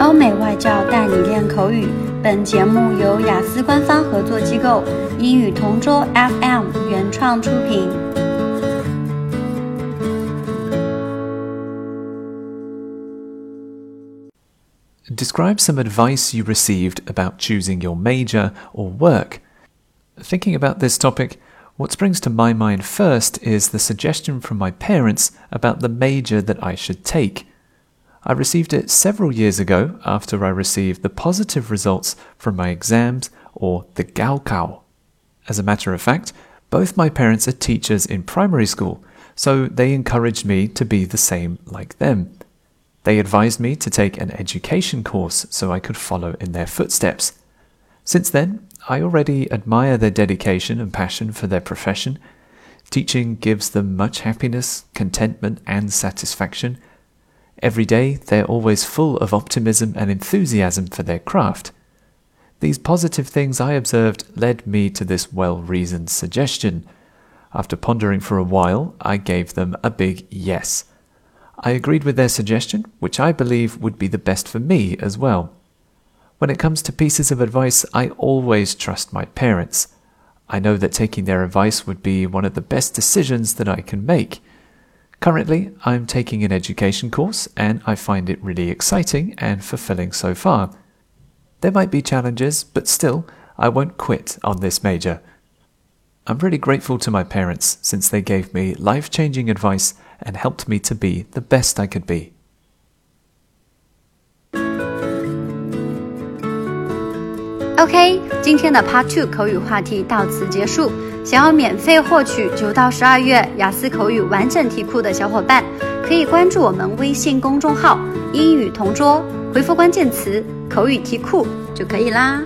欧美外教带你练口语。本节目由雅思官方合作机构英语同桌 FM 原创出品。Describe some advice you received about choosing your major or work. Thinking about this topic, what springs to my mind first is the suggestion from my parents about the major that I should take. I received it several years ago after I received the positive results from my exams or the Gaokao. As a matter of fact, both my parents are teachers in primary school, so they encouraged me to be the same like them. They advised me to take an education course so I could follow in their footsteps. Since then, I already admire their dedication and passion for their profession. Teaching gives them much happiness, contentment, and satisfaction. Every day, they're always full of optimism and enthusiasm for their craft. These positive things I observed led me to this well reasoned suggestion. After pondering for a while, I gave them a big yes. I agreed with their suggestion, which I believe would be the best for me as well. When it comes to pieces of advice, I always trust my parents. I know that taking their advice would be one of the best decisions that I can make. Currently, I'm taking an education course and I find it really exciting and fulfilling so far. There might be challenges, but still, I won't quit on this major. I'm really grateful to my parents since they gave me life changing advice and helped me to be the best I could be. OK，今天的 Part Two 口语话题到此结束。想要免费获取九到十二月雅思口语完整题库的小伙伴，可以关注我们微信公众号“英语同桌”，回复关键词“口语题库”就可以啦。